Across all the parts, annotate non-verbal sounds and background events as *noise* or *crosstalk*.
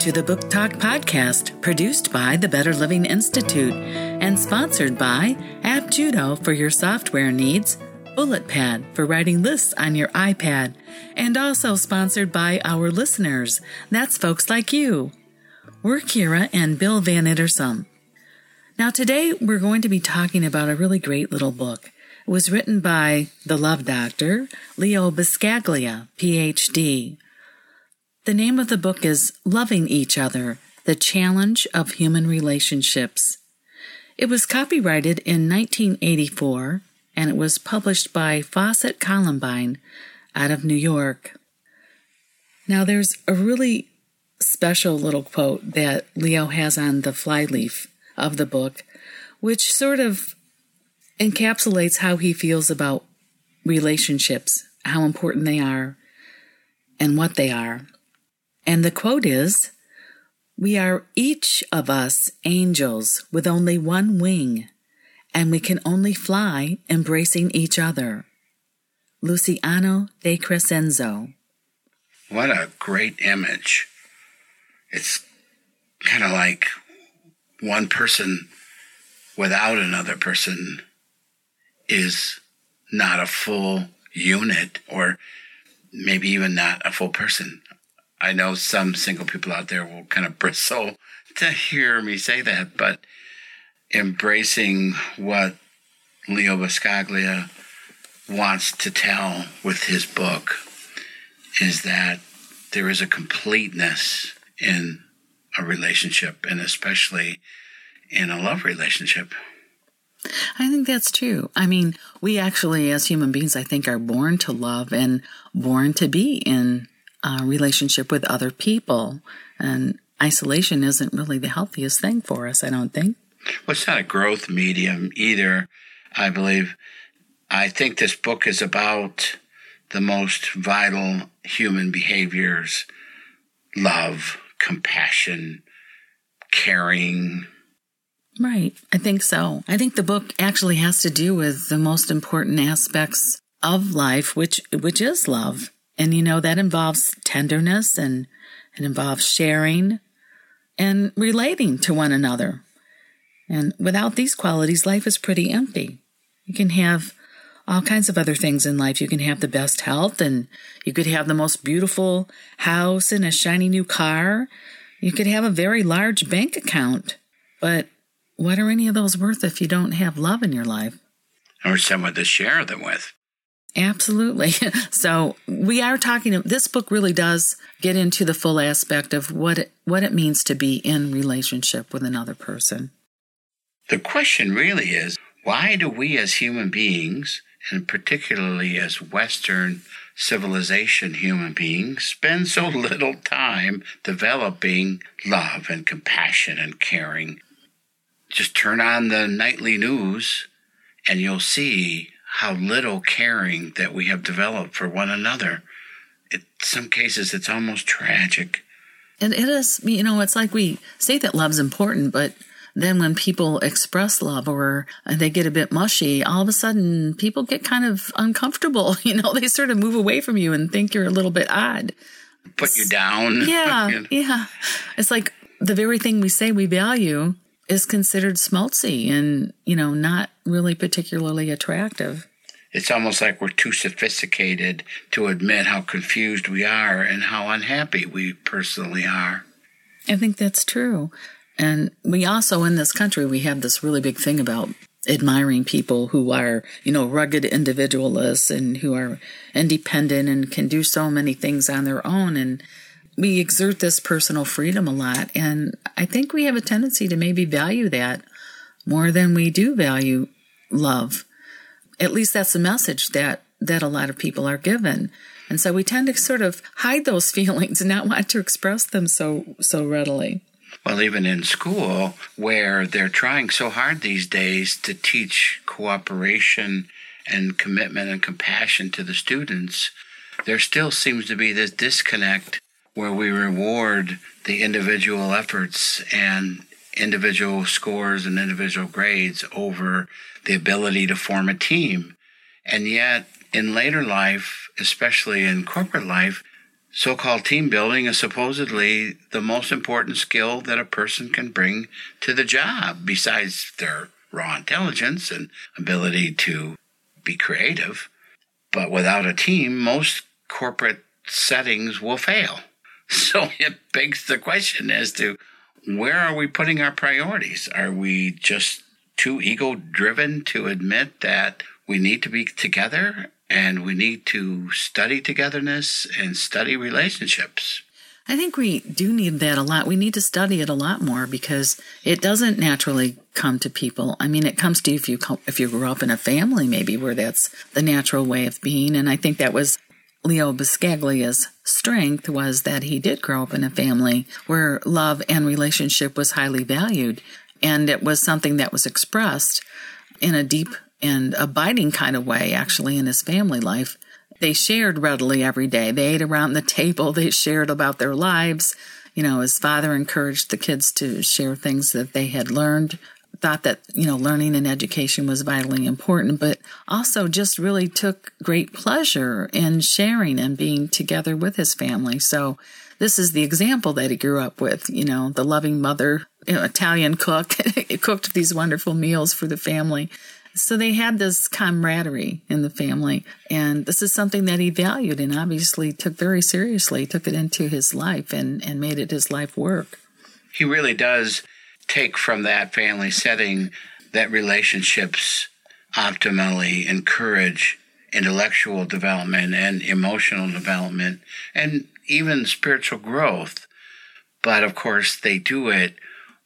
To the Book Talk Podcast, produced by the Better Living Institute and sponsored by AppJudo for your software needs, BulletPad for writing lists on your iPad, and also sponsored by our listeners. That's folks like you. We're Kira and Bill Van Ittersum. Now, today we're going to be talking about a really great little book. It was written by the Love Doctor, Leo Buscaglia, PhD. The name of the book is Loving Each Other The Challenge of Human Relationships. It was copyrighted in 1984 and it was published by Fawcett Columbine out of New York. Now, there's a really special little quote that Leo has on the flyleaf of the book, which sort of encapsulates how he feels about relationships, how important they are, and what they are. And the quote is We are each of us angels with only one wing, and we can only fly embracing each other. Luciano de Crescenzo. What a great image. It's kind of like one person without another person is not a full unit or maybe even not a full person. I know some single people out there will kind of bristle *laughs* to hear me say that, but embracing what Leo Buscaglia wants to tell with his book is that there is a completeness in a relationship and especially in a love relationship. I think that's true. I mean, we actually, as human beings, I think, are born to love and born to be in a relationship with other people. And isolation isn't really the healthiest thing for us, I don't think. Well, it's not a growth medium either, I believe. I think this book is about the most vital human behaviors love, compassion, caring. Right. I think so. I think the book actually has to do with the most important aspects of life, which which is love. And you know, that involves tenderness and it involves sharing and relating to one another. And without these qualities, life is pretty empty. You can have all kinds of other things in life. You can have the best health and you could have the most beautiful house and a shiny new car. You could have a very large bank account. But what are any of those worth if you don't have love in your life? Or someone to share them with. Absolutely. *laughs* So we are talking. This book really does get into the full aspect of what it, what it means to be in relationship with another person. The question really is, why do we as human beings, and particularly as Western civilization human beings, spend so *laughs* little time developing love and compassion and caring? Just turn on the nightly news and you'll see how little caring that we have developed for one another. In some cases, it's almost tragic. And it is, you know, it's like we say that love's important, but then when people express love or they get a bit mushy, all of a sudden people get kind of uncomfortable. *laughs* You know, they sort of move away from you and think you're a little bit odd. Put you down. *laughs* Yeah. you know? Yeah. It's like the very thing we say we value is considered schmaltzy and, you know, not really particularly attractive. It's almost like we're too sophisticated to admit how confused we are and how unhappy we personally are. I think that's true. And we also, in this country, we have this really big thing about admiring people who are, you know, rugged individualists and who are independent and can do so many things on their own. And we exert this personal freedom a lot. And I think we have a tendency to maybe value that more than we do value love. At least that's the message that, that a lot of people are given. And so we tend to sort of hide those *laughs* feelings and not want to express them so, so readily. Well, even in school, where they're trying so hard these days to teach cooperation and commitment and compassion to the students, there still seems to be this disconnect where we reward the individual efforts and individual scores and individual grades over the ability to form a team. And yet, in later life, especially in corporate life, so called team building is supposedly the most important skill that a person can bring to the job, besides their raw intelligence and ability to be creative. But without a team, most corporate settings will fail. *laughs* So it begs the question as to where are we putting our priorities? Are we just too ego driven to admit that we need to be together and we need to study togetherness and study relationships? I think we do need that a lot. We need to study it a lot more because it doesn't naturally come to people. I mean, it comes to you if you if you grew up in a family maybe where that's the natural way of being, and I think that was Leo Buscaglia's strength was that he did grow up in a family where love and relationship was highly valued, and it was something that was expressed in a deep and abiding kind of way, actually, in his family life. They shared readily every day. They ate around the table. *laughs* They shared about their lives. You know, his father encouraged the kids to share things that they had learned, thought that, you know, learning and education was vitally important, but also just really took great pleasure in sharing and being together with his family. So this is the example that he grew up with, you know, the loving mother, you know, Italian cook, *laughs* cooked these wonderful meals for the family. So they had this camaraderie in the family. And this is something that he valued and obviously took very seriously, took it into his life and, and made it his life work. He really does take from that family setting that relationships optimally encourage intellectual development and emotional development and even spiritual growth. But of course, they do it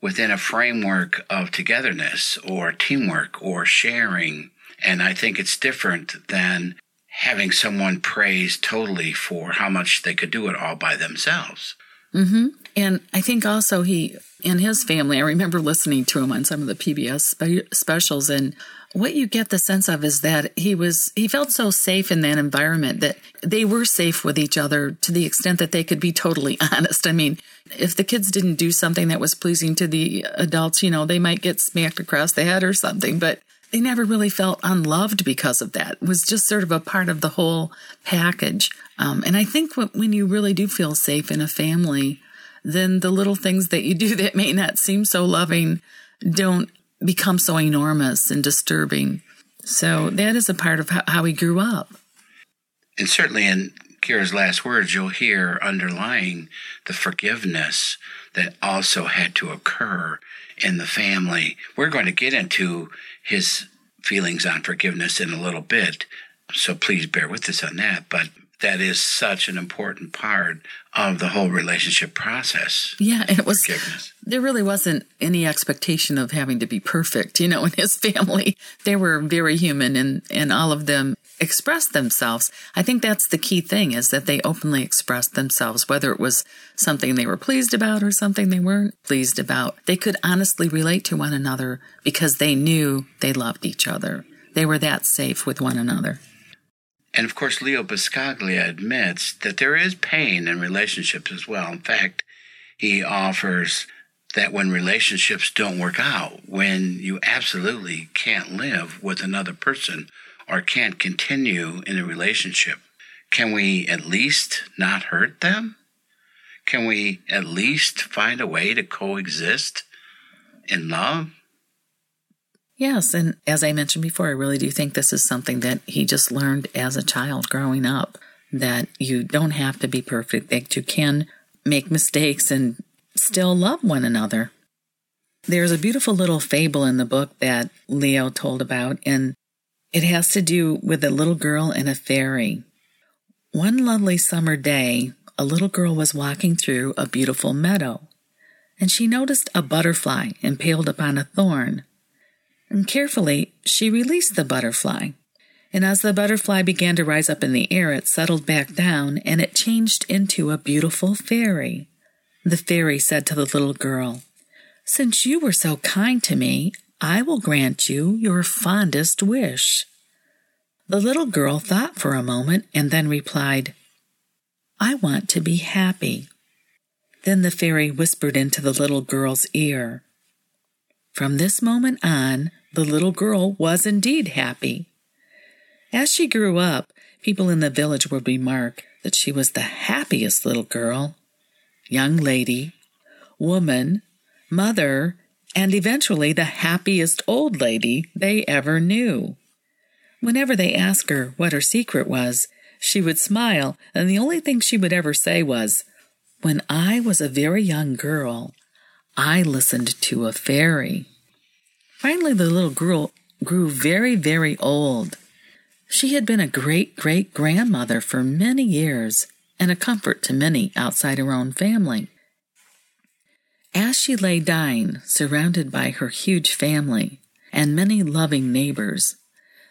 within a framework of togetherness or teamwork or sharing. And I think it's different than having someone praise totally for how much they could do it all by themselves. Mm-hmm. And I think also he and his family, I remember listening to him on some of the PBS spe- specials and what you get the sense of is that he was he felt so safe in that environment that they were safe with each other to the extent that they could be totally *laughs* honest. I mean, if the kids didn't do something that was pleasing to the adults, you know, they might get smacked across the head or something, but they never really felt unloved because of that. It was just sort of a part of the whole package. Um, and I think when you really do feel safe in a family, then the little things that you do that may not seem so loving don't become so enormous and disturbing. So that is a part of how, he grew up. And certainly in Kira's last words, you'll hear underlying the forgiveness that also had to occur in the family. We're going to get into his feelings on forgiveness in a little bit, so please bear with us on that. But that is such an important part of the whole relationship process. Yeah, it was. There really wasn't any expectation of having to be perfect, you know, in his *laughs* family. They were very human and, and all of them expressed themselves. I think that's the key thing is that they openly expressed themselves, whether it was something they were pleased about or something they weren't pleased about. They could honestly relate to one another because they knew they loved each other. They were that safe with one another. And of course, Leo Buscaglia admits that there is pain in relationships as well. In fact, he offers that when relationships don't work out, when you absolutely can't live with another person or can't continue in a relationship, can we at least not hurt them? Can we at least find a way to coexist in love? Yes. And as I mentioned before, I really do think this is something that he just learned as a child growing up that you don't have to be perfect, that you can make mistakes and still love one another. There's a beautiful little fable in the book that Leo told about, and it has to do with a little girl and a fairy. One lovely summer day, a little girl was walking through a beautiful meadow, and she noticed a butterfly impaled upon a thorn and carefully she released the butterfly. And as the butterfly began to rise up in the air, it settled back down and it changed into a beautiful fairy. The fairy said to the little girl, Since you were so kind to me, I will grant you your fondest wish. The little girl thought for a moment and then replied, I want to be happy. Then the fairy whispered into the little girl's ear, From this moment on, the little girl was indeed happy. As she grew up, people in the village would remark that she was the happiest little girl, young lady, woman, mother, and eventually the happiest old lady they ever knew. Whenever they asked her what her secret was, she would smile, and the only thing she would ever say was, When I was a very young girl, I listened to a fairy. Finally, the little girl grew very, very old. She had been a great great grandmother for many years and a comfort to many outside her own family. As she lay dying, surrounded by her huge family and many loving neighbors,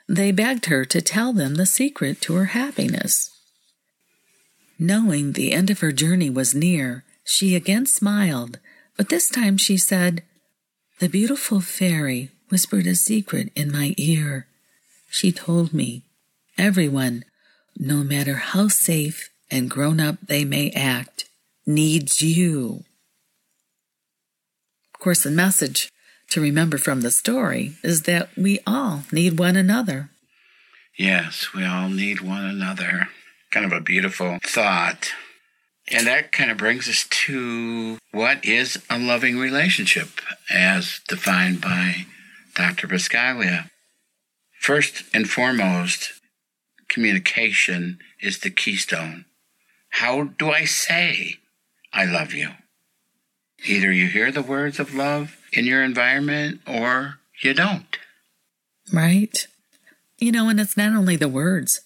they begged her to tell them the secret to her happiness. Knowing the end of her journey was near, she again smiled, but this time she said, The beautiful fairy whispered a secret in my ear. She told me, Everyone, no matter how safe and grown up they may act, needs you. Of course, the message to remember from the story is that we all need one another. Yes, we all need one another. Kind of a beautiful thought. And that kind of brings us to what is a loving relationship as defined by Dr. Buscaglia. First and foremost, communication is the keystone. How do I say I love you? Either you hear the words of love in your environment or you don't. Right. You know, and it's not only the words.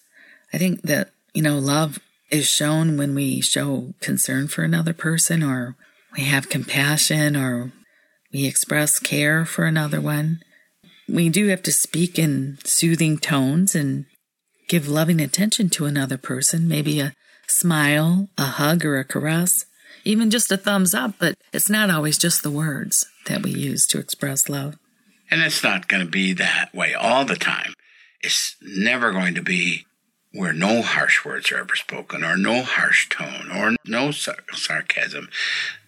I think that, you know, love is shown when we show concern for another person or we have compassion or we express care for another one. We do have to speak in soothing tones and give loving attention to another person, maybe a smile, a hug, or a caress, even just a thumbs up, but it's not always just the words that we use to express love. And it's not going to be that way all the time. It's never going to be where no harsh words are ever spoken, or no harsh tone, or no sar- sarcasm.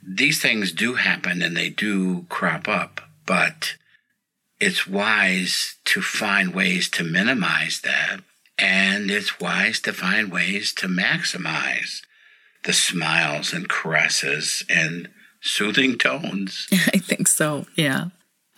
These things do happen and they do crop up, but it's wise to find ways to minimize that, and it's wise to find ways to maximize the smiles and caresses and soothing tones. *laughs* I think so, yeah.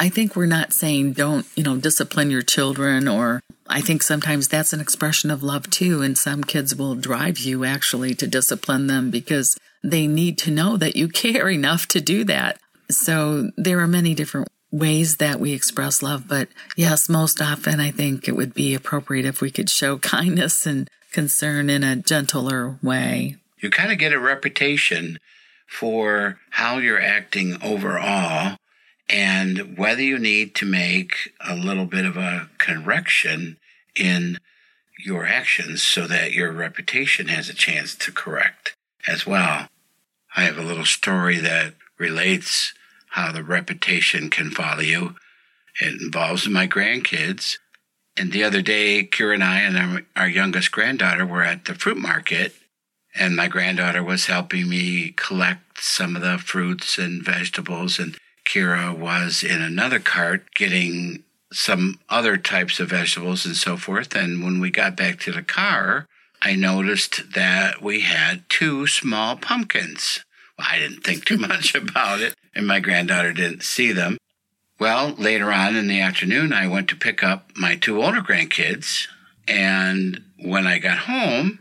I think we're not saying don't, you know, discipline your children, or I think sometimes that's an expression of love too. And some kids will drive you actually to discipline them because they need to know that you *laughs* care enough to do that. So there are many different ways that we express love. But yes, most often I think it would be appropriate if we could show *laughs* kindness and concern in a gentler way. You kind of get a reputation for how you're acting overall and whether you need to make a little bit of a correction in your actions so that your reputation has a chance to correct as well. I have a little story that relates how the reputation can follow you. It involves my grandkids. And the other day, Kira and I and our, youngest granddaughter were at the fruit market, and my granddaughter was helping me collect some of the fruits and vegetables. And Kira was in another cart getting some other types of vegetables and so forth. And when we got back to the car, I noticed that we had two small pumpkins. Well, I didn't think too *laughs* much about it, and my granddaughter didn't see them. Well, later on in the afternoon, I went to pick up my two older grandkids. And when I got home,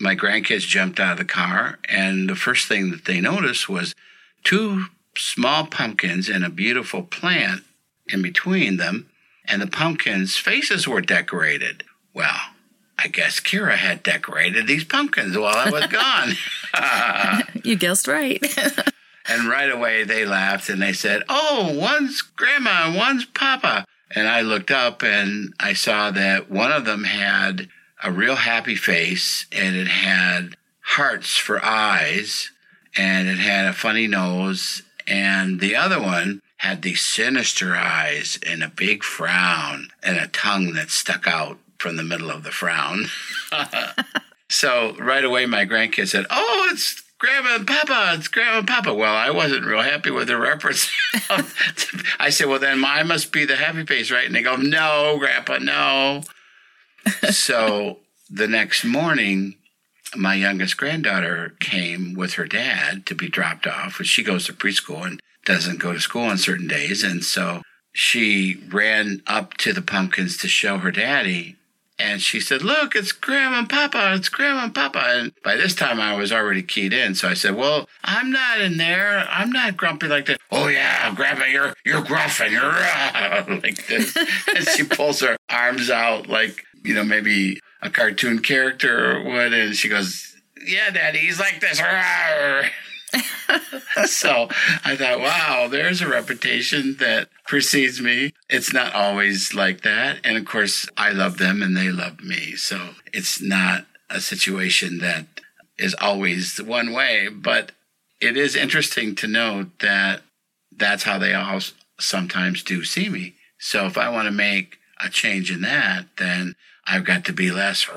my grandkids jumped out of the car, and the first thing that they noticed was two small pumpkins and a beautiful plant in between them, and the pumpkins' faces were decorated. Well, I guess Kira had decorated these pumpkins while I was gone. *laughs* you guessed right. *laughs* and right away they laughed and they said, Oh, one's grandma and one's papa. And I looked up and I saw that one of them had a real happy face and it had hearts for eyes and it had a funny nose and the other one had these sinister eyes and a big frown and a tongue that stuck out from the middle of the frown. *laughs* so right away, my grandkids said, Oh, it's Grandma and Papa, it's Grandma and Papa. Well, I wasn't real happy with the reference. *laughs* I said, Well, then I must be the happy face, right? And they go, No, Grandpa, no. *laughs* so the next morning, my youngest granddaughter came with her dad to be dropped off. She goes to preschool and doesn't go to school on certain days. And so she ran up to the pumpkins to show her daddy. And she said, Look, it's Grandma and Papa. It's Grandma and Papa. And by this time, I was already keyed in. So I said, Well, I'm not in there. I'm not grumpy like that. Oh, yeah, Grandma, you're, you're gruff and you're uh, *laughs* like this. *laughs* and she pulls her arms out like, you know, maybe a cartoon character or what? And she goes, Yeah, Daddy, he's like this. *laughs* so I thought, wow, there's a reputation that precedes me. It's not always like that. And of course, I love them and they love me. So it's not a situation that is always one way, but it is interesting to note that that's how they all sometimes do see me. So if I want to make a change in that, then I've got to be less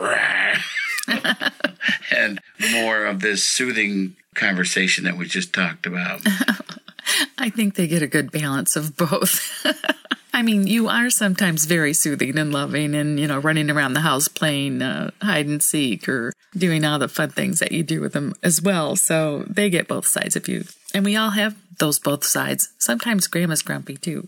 *laughs* and more of this soothing conversation that we just talked about. *laughs* I think they get a good balance of both. *laughs* I mean, you are sometimes very soothing and loving and, you know, running around the house playing uh, hide and seek or doing all the fun things that you do with them as well. So they get both sides of you. And we all have those both sides. Sometimes grandma's grumpy too.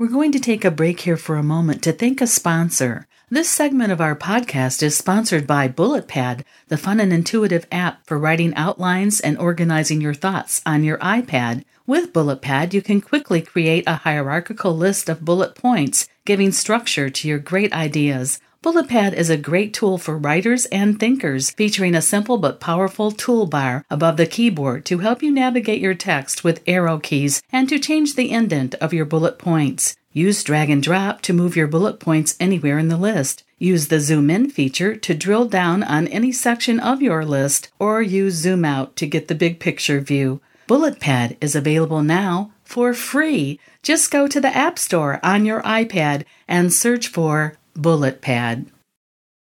We're going to take a break here for a moment to thank a sponsor. This segment of our podcast is sponsored by BulletPad, the fun and intuitive app for writing outlines and organizing your thoughts on your iPad. With BulletPad, you can quickly create a hierarchical list of bullet points, giving structure to your great ideas. BulletPad is a great tool for writers and thinkers, featuring a simple but powerful toolbar above the keyboard to help you navigate your text with arrow keys and to change the indent of your bullet points. Use drag and drop to move your bullet points anywhere in the list. Use the zoom in feature to drill down on any section of your list, or use zoom out to get the big picture view. BulletPad is available now for free. Just go to the App Store on your iPad and search for BulletPad.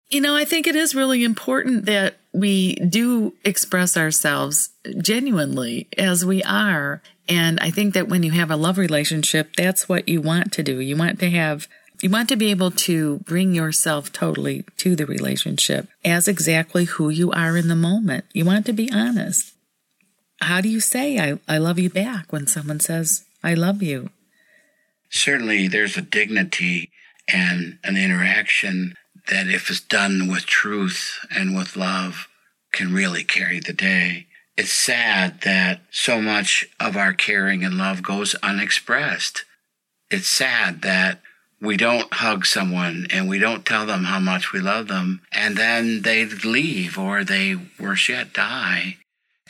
You know, I think it is really important that we do express ourselves genuinely as we are and I think that when you have a love relationship, that's what you want to do. You want to have, you want to be able to bring yourself totally to the relationship as exactly who you are in the moment. You want to be honest. How do you say, I, I love you back when someone says, I love you? Certainly, there's a dignity and an interaction that, if it's done with truth and with love, can really carry the day it's sad that so much of our caring and love goes unexpressed. It's sad that we don't hug someone and we don't tell them how much we love them, and then they leave or they worse yet die.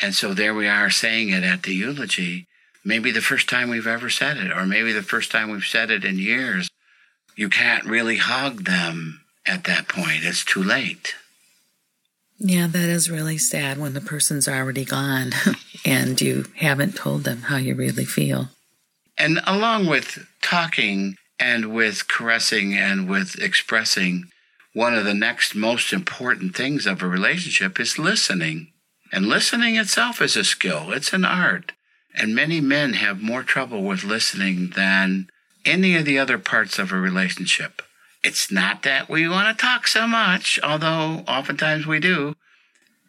And so there we are saying it at the eulogy. Maybe the first time we've ever said it, or maybe the first time we've said it in years. You can't really hug them at that point. It's too late. Yeah, that is really sad when the person's already gone *laughs* and you haven't told them how you really feel. And along with talking and with caressing and with expressing, one of the next most important things of a relationship is listening. And listening itself is a skill, it's an art. And many men have more trouble with listening than any of the other parts of a relationship. It's not that we want to talk so much, although oftentimes we do.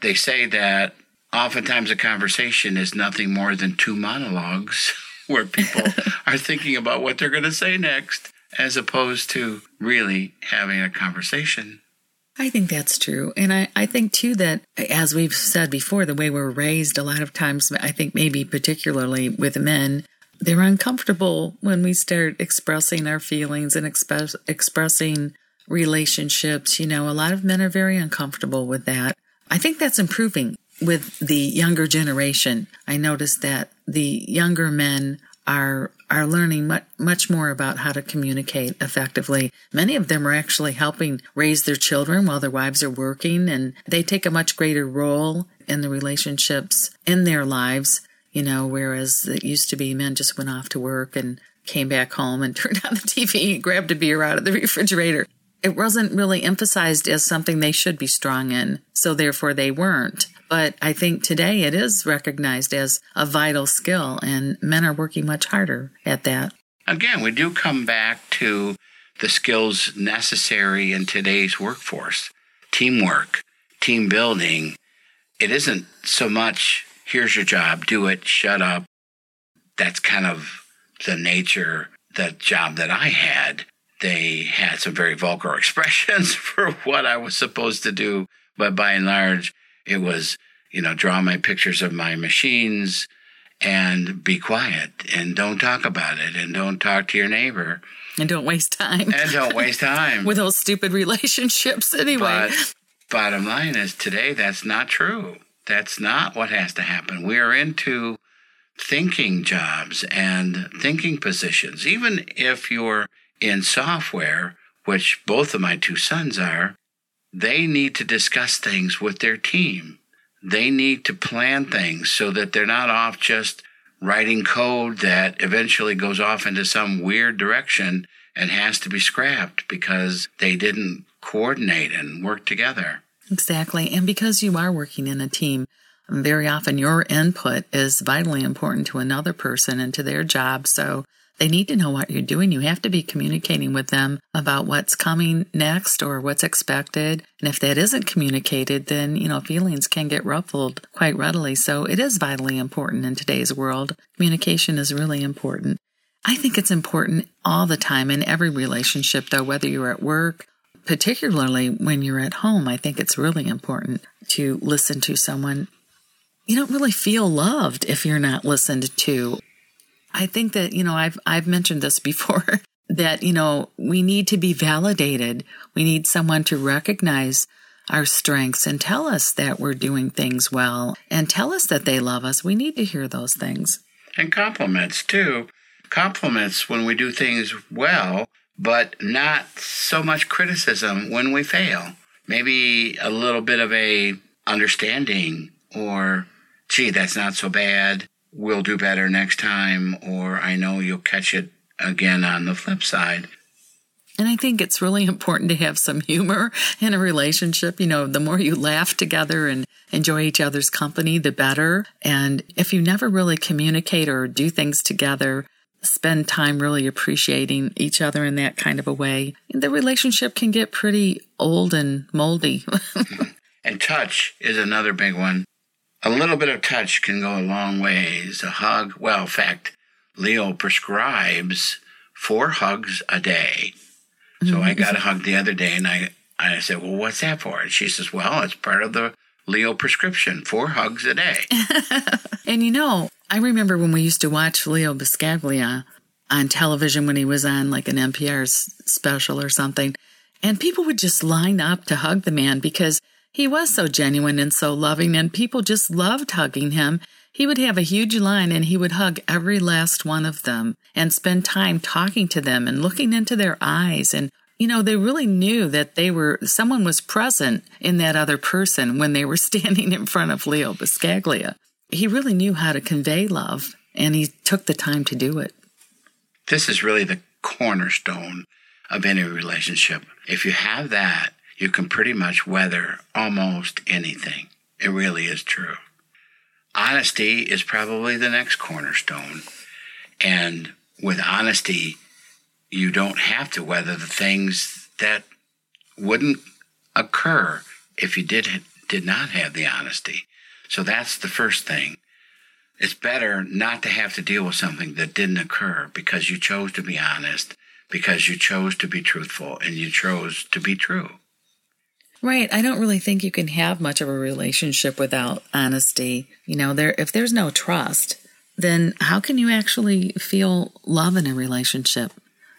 They say that oftentimes a conversation is nothing more than two monologues *laughs* where people *laughs* are thinking about what they're going to say next as opposed to really having a conversation. I think that's true. And I, I think too that, as we've said before, the way we're raised, a lot of times, I think maybe particularly with men, they're uncomfortable when we start expressing our feelings and express, expressing relationships. You know, a lot of men are very uncomfortable with that. I think that's improving with the younger generation. I noticed that the younger men are are learning much, much more about how to communicate effectively. Many of them are actually helping raise their children while their wives are working and they take a much greater role in the relationships in their lives you know, whereas it used to be men just went off to work and came back home and *laughs* turned on the TV, grabbed a beer out of the refrigerator. It wasn't really emphasized as something they should be strong in, so therefore they weren't. But I think today it is recognized as a vital skill, and men are working much harder at that. Again, we do come back to the skills necessary in today's workforce teamwork, team building. It isn't so much, here's your job, do it, shut up. That's kind of the nature, the job that I had. They had some very vulgar *laughs* expressions for what I was supposed to do, but by and large, it was, you know, draw my pictures of my machines and be quiet and don't talk about it and don't talk to your neighbor. And don't waste time. And don't waste time. *laughs* With those stupid relationships anyway. But bottom line is today that's not true. That's not what has to happen. We are into thinking jobs and thinking positions. Even if you're in software, which both of my two sons are, they need to discuss things with their team. They need to plan things so that they're not off just writing code that eventually goes off into some weird direction and has to be scrapped because they didn't coordinate and work together. Exactly. And because you are working in a team, very often your input is vitally important to another person and to their job. So they need to know what you're doing. You have to be communicating with them about what's coming next or what's expected. And if that isn't communicated, then, you know, feelings can get ruffled quite readily. So it is vitally important in today's world. Communication is really important. I think it's important all the time in every relationship, though, whether you're at work, particularly when you're at home. I think it's really important to listen to someone. You don't really feel loved if you're not listened to I think that, you know, I've, I've mentioned this *laughs* before that, you know, we need to be validated. We need someone to recognize our strengths and tell us that we're doing things well and tell us that they love us. We need to hear those things. And compliments too. Compliments when we do things well, but not so much criticism when we fail. Maybe a little bit of a understanding or, gee, that's not so bad we'll do better next time, or I know you'll catch it again on the flip side. And I think it's really important to have some humor in a relationship. You know, the more you laugh together and enjoy each other's company, the better. And if you never really communicate or do things together, spend time really appreciating each other in that kind of a way, the relationship can get pretty old and moldy. *laughs* *laughs* and touch is another big one a little bit of touch can go a long ways. A hug, well, in fact, Leo prescribes four hugs a day. So mm-hmm. I got a hug the other day and I, I said, Well, what's that for? And she says, Well, it's part of the Leo prescription, four hugs a day. *laughs* and you know, I remember when we used to watch Leo Buscaglia on television when he was on like an NPR special or something, and people would just line up to hug the man because he was so genuine and so loving, and people just loved hugging him. He would have a huge line and he would hug every last one of them and spend time talking to them and looking into their eyes. And, you know, they really knew that they were, someone was present in that other person when they were *laughs* standing in front of Leo Buscaglia. He really knew how to convey love and he took the time to do it. This is really the cornerstone of any relationship. If you have that, you can pretty much weather almost anything. It really is true. Honesty is probably the next cornerstone. And with honesty, you don't have to weather the things that wouldn't occur if you did did not have the honesty. So that's the first thing. It's better not to have to deal with something that didn't occur because you chose to be honest, because you chose to be truthful, and you chose to be true. Right. I don't really think you can have much of a relationship without honesty. You know, there if there's no trust, then how can you actually feel love in a relationship?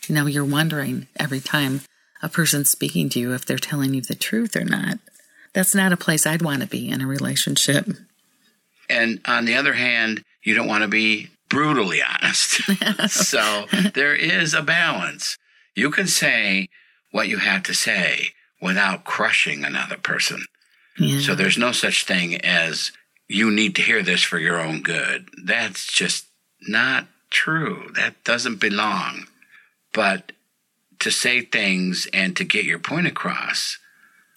You know, you're wondering every time a person's speaking to you if they're telling you the truth or not. That's not a place I'd want to be in a relationship. And on the other hand, you don't want to be brutally honest. *laughs* so there is a balance. You can say what you have to say without crushing another person. Yeah. So there's no such thing as you need to hear this for your own good. That's just not true. That doesn't belong. But to say things and to get your point across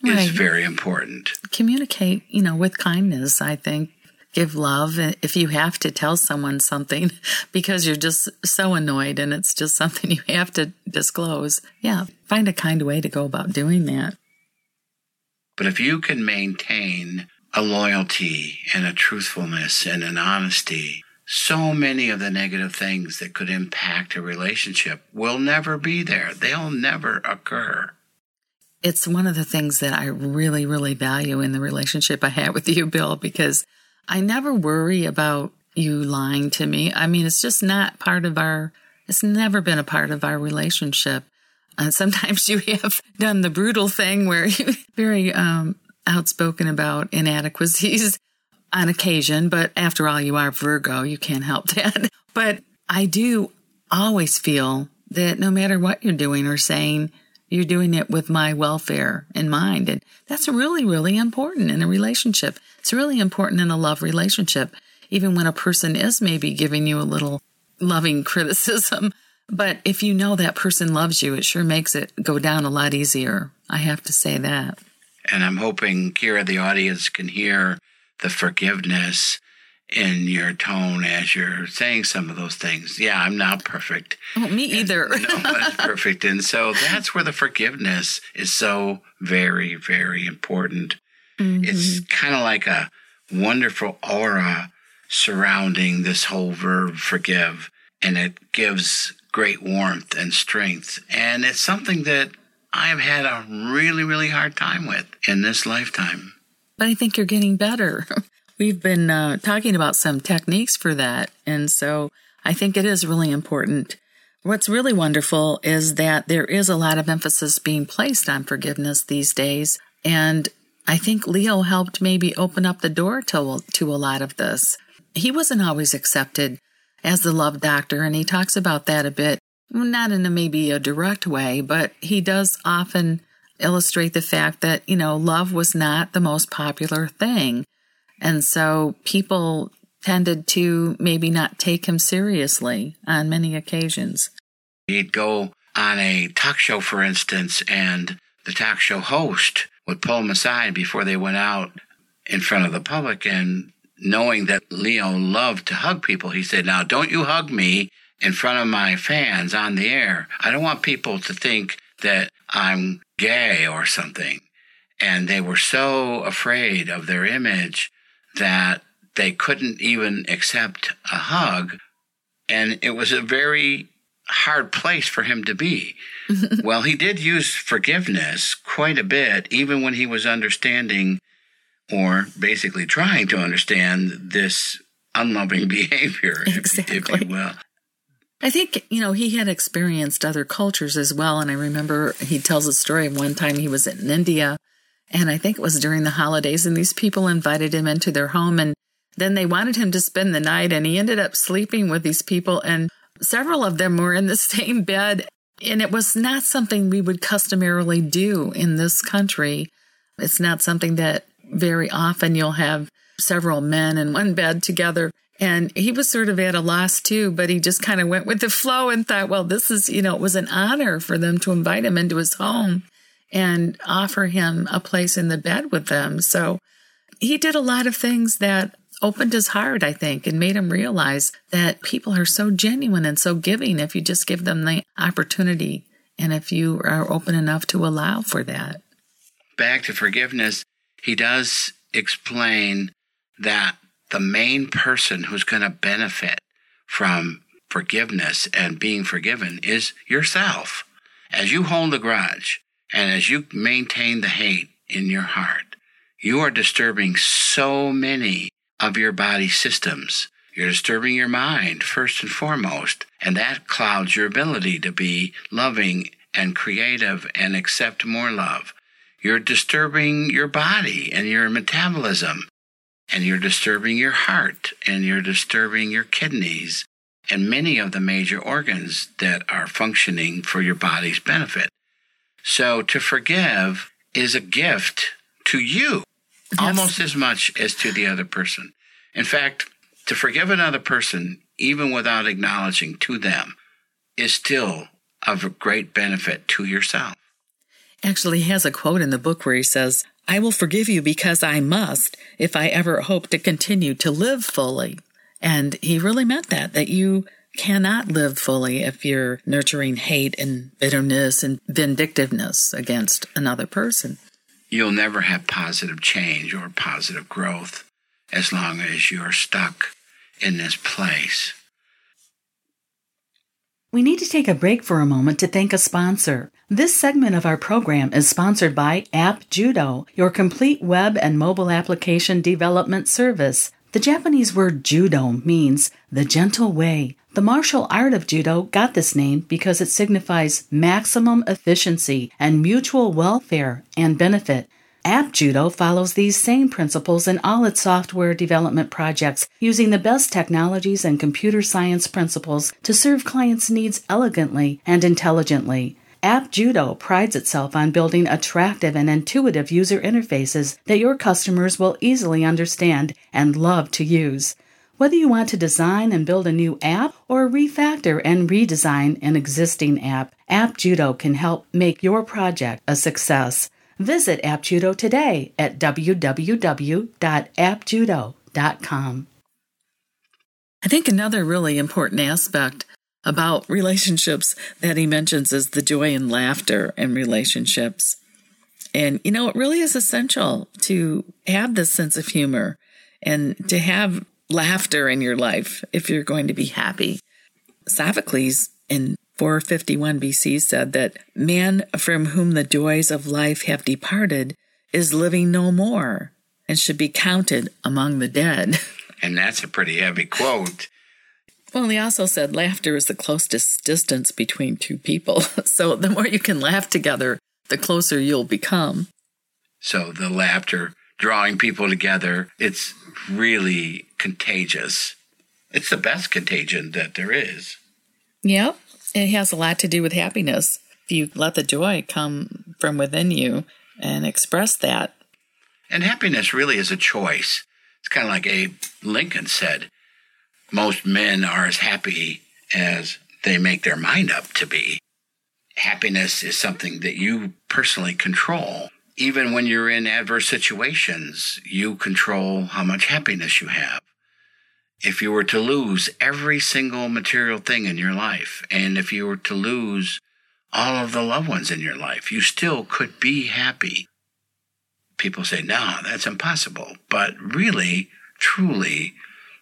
right. is very important. Communicate, you know, with kindness, I think. give love if you have to tell someone something *laughs* because you're just so annoyed and it's just *laughs* something you have to disclose. Yeah, find a kind way to go about doing that. But if you can maintain a loyalty and a truthfulness and an honesty, so many of the negative things that could impact a relationship will never be there. They'll never occur. It's one of the things that I really, really value in the relationship I have with you, Bill, because I never worry about you lying to me. I mean, it's just not part of our, it's never been a part of our relationship. Uh, sometimes *laughs* you have done the brutal thing where *laughs* you're very um, outspoken about inadequacies on occasion, but after all, you are Virgo. You can't help *laughs* that. But I do always feel that no matter what you're doing or saying, you're doing it with my welfare in mind. And that's really, really important in a relationship. It's really important in a love relationship, even when a person is maybe giving you a little loving *laughs* criticism. But if you know that person loves you, it sure makes it go down a lot easier. I have to say that. And I'm hoping, Kira, the audience can hear the forgiveness in your tone as you're saying some of those things. Yeah, I'm not perfect. Oh, me either. *laughs* no one's *laughs* perfect. And so that's where the forgiveness is so very, very important. Mm-hmm. It's kind of like a wonderful aura surrounding this whole verb forgive, and it gives great warmth and strength. And it's something that I've had a really, really hard time with in this lifetime. But I think you're getting better. *laughs* We've been uh, talking about some techniques for that. And so I think it is really important. What's really wonderful is that there is a lot of emphasis being placed on forgiveness these days. And I think Leo helped maybe open up the door to, to a lot of this. He wasn't always accepted as the love doctor, and he talks about that a bit, not in a maybe a direct way, but he does often illustrate the fact that, you know, love was not the most popular thing. And so people tended to maybe not take him seriously on many occasions. He'd go on a talk show, for instance, and the talk show host would pull him aside before they went out in front of the public. And knowing that Leo loved to hug people, he said, Now, don't you hug me in front of my fans on the air. I don't want people to think that I'm gay or something. And they were so afraid of their image that they couldn't even accept a hug. And it was a very hard place for him to be. *laughs* well, he did use forgiveness quite a bit, even when he was understanding or basically trying to understand this unloving *laughs* behavior, exactly. if, if you will. I think, you know, he had experienced other cultures as well. And I remember he tells a story of one time he was in India and I think it was during the holidays, and these people invited him into their home. And then they wanted him to spend the night, and he ended up sleeping with these people. And several of them were in the *laughs* same bed. And it was not something we would customarily do in this country. It's not something that very often you'll have several men in one bed together. And he was sort of at a loss too, but he just kind of went with the flow and thought, well, this is, you know, it was an honor for them to invite him into his home and offer him a place in the bed with them. So he did a lot of things that opened his heart, I think, and made him realize that people are so genuine and so giving if you just give them the opportunity and if you are open enough to allow for that. Back to forgiveness, he does explain that the main person who's going to benefit from forgiveness and being forgiven is yourself. As you hold the grudge, and as you maintain the hate in your heart, you are disturbing so many of your body systems. You're disturbing your mind first and foremost, and that clouds your ability to be loving and creative and accept more love. You're disturbing your body and your metabolism, and you're disturbing your heart, and you're disturbing your kidneys, and many of the major organs that are functioning for your body's benefit. So to forgive is a gift to you yes. almost as much as to the other person. In fact, to forgive another person, even without acknowledging to them, is still of great benefit to yourself. Actually, he has a quote in the book where he says, I will forgive you because I must if I ever hope to continue to live fully. And he really meant that, that you cannot live fully if you're nurturing hate and bitterness and vindictiveness against another person. You'll never have positive change or positive growth as long as you're stuck in this place. We need to take a break for a moment to thank a sponsor. This segment of our program is sponsored by App Judo, your complete web and mobile application development service. The Japanese word judo means the gentle way. The martial art of judo got this name because it signifies maximum efficiency and mutual welfare and benefit. App Judo follows these same principles in all its software development projects, using the best technologies and computer science principles to serve clients' needs elegantly and intelligently. AppJudo prides itself on building attractive and intuitive user interfaces that your customers will easily understand and love to use. Whether you want to design and build a new app or refactor and redesign an existing app, AppJudo can help make your project a success. Visit AppJudo today at www.appjudo.com. I think another really important aspect about relationships that he mentions is the joy and laughter in relationships. And, you know, it really is essential to have this sense of humor and to have laughter in your life if you're going to be happy. Sophocles in 451 BC said that man from whom the joys of life have departed is living no more and should be counted among the dead. *laughs* And that's a pretty heavy quote. Well, he also said laughter is the closest distance between two people. *laughs* So the more you can laugh together, the closer you'll become. So the laughter drawing people together, it's really contagious. It's the best contagion that there is. Yep. It has a lot to do with happiness. If you let the joy come from within you and express that. And happiness really is a choice. It's kind of like Abe Lincoln said most men are as happy as they make their mind up to be. Happiness is something that you personally control. Even when you're in adverse situations, you control how much happiness you have if you were to lose every single material thing in your life, and if you were to lose all of the loved ones in your life, you still could be happy. People say, no, that's impossible. But really, truly,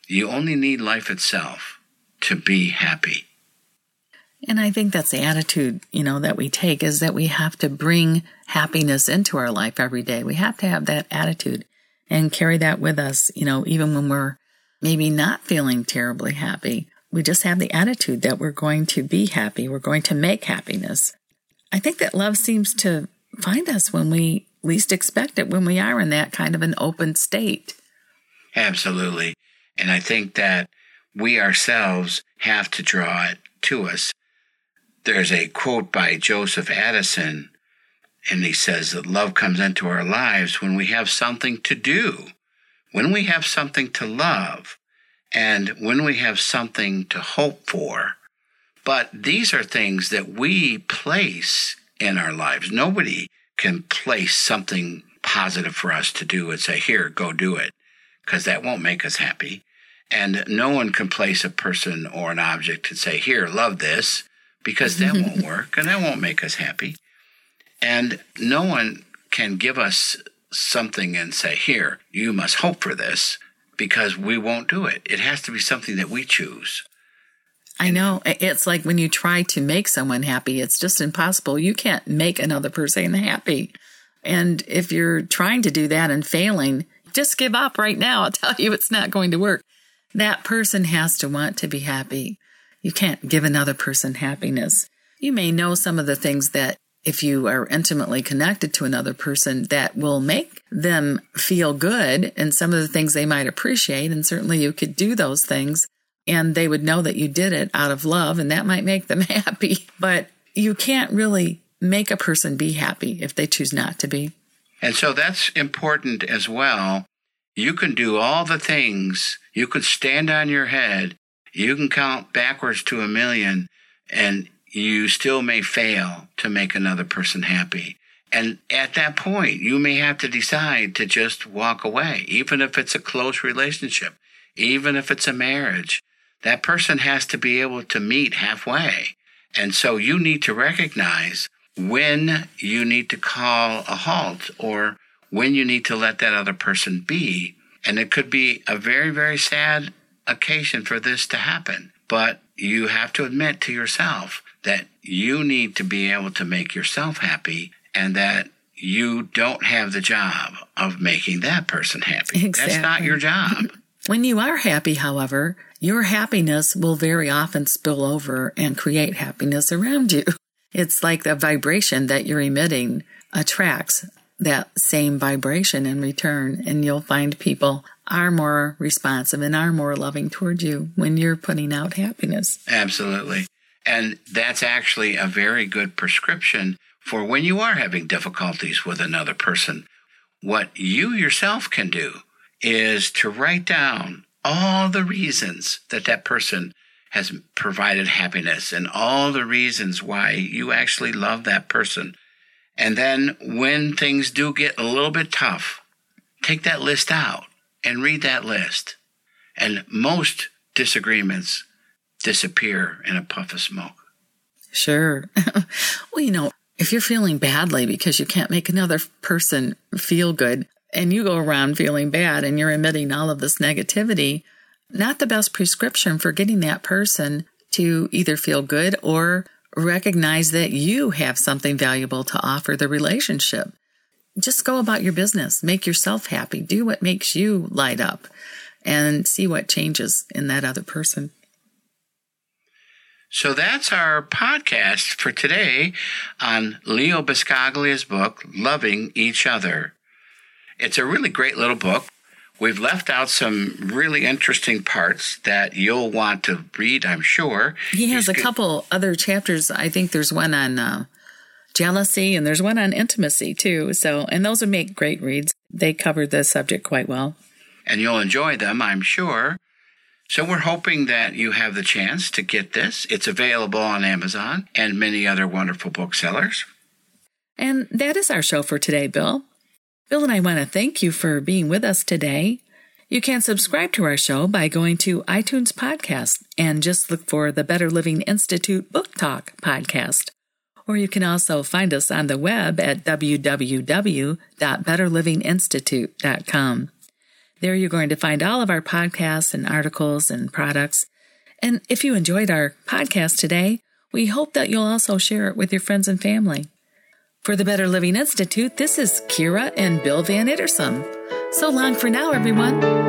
you only need life itself to be happy. And I think that's the attitude, you know, that we take is that we have to bring happiness into our life every day. We have to have that attitude and carry that with us, you know, even when we're maybe not feeling terribly happy. We just have the attitude that we're going to be happy. We're going to make happiness. I think that love seems to find us when we least expect it, when we are in that kind of an open state. Absolutely. And I think that we ourselves have to draw it to us. There's a quote by Joseph Addison, and he says that love comes into our lives when we have something to do when we have something to love and when we have something to hope for. But these are things that we place in our lives. Nobody can place something positive for us to do and say, here, go do it, because that won't make us happy. And no one can place a person or an object and say, here, love this, because that won't *laughs* work and that won't make us happy. And no one can give us something and say, here, you must hope for this because we won't do it. It has to be something that we choose. I know. It's like when you try to make someone happy, it's just impossible. You can't make another person happy. And if you're trying to do that and failing, just give up right now. I'll tell you it's not going to work. That person has to want to be happy. You can't give another person happiness. You may know some of the things that if you are intimately connected to another person, that will make them feel good and some of the things they might appreciate. And certainly you could do those things and they would know that you did it out of love and that might make them *laughs* happy. But you can't really make a person be happy if they choose not to be. And so that's important as well. You can do all the things, you could stand on your head, you can count backwards to a million, and you still may fail to make another person happy. And at that point, you may have to decide to just walk away, even if it's a close relationship, even if it's a marriage. That person has to be able to meet halfway. And so you need to recognize when you need to call a halt or when you need to let that other person be. And it could be a very, very sad occasion for this to happen. But you have to admit to yourself that you need to be able to make yourself happy and that you don't have the job of making that person happy. Exactly. That's not your job. *laughs* When you are happy, however, your happiness will very often spill over and create happiness around you. *laughs* It's like the vibration that you're emitting attracts that same vibration in return, and you'll find people are more responsive and are more loving toward you when you're putting out happiness. Absolutely. And that's actually a very good prescription for when you are having difficulties with another person. What you yourself can do is to write down all the reasons that that person has provided happiness and all the reasons why you actually love that person. And then when things do get a little bit tough, take that list out and read that list. And most disagreements disappear in a puff of smoke. Sure. *laughs* well, you know, if you're feeling badly because you can't make another person feel good and you go around feeling bad and you're emitting all of this negativity, not the best prescription for getting that person to either feel good or recognize that you have something valuable to offer the relationship. Just go about your business, make yourself happy, do what makes you light up, and see what changes in that other person. So that's our podcast for today on Leo Buscaglia's book, Loving Each Other. It's a really great little book. We've left out some really interesting parts that you'll want to read, I'm sure. He has He's a couple other chapters. I think there's one on uh, jealousy and there's one on intimacy too. So, and those would make great reads. They covered the subject quite well. And you'll enjoy them, I'm sure. So we're hoping that you have the chance to get this. It's available on Amazon and many other wonderful booksellers. And that is our show for today, Bill. Bill and I want to thank you for being with us today. You can subscribe to our show by going to iTunes Podcast and just look for the Better Living Institute Book Talk podcast. Or you can also find us on the web at www.betterlivinginstitute.com. There you're going to find all of our podcasts and articles and products. And if you enjoyed our podcast today, we hope that you'll also share it with your friends and family. For the Better Living Institute, this is Kira and Bill Van Ittersum. So long for now, everyone.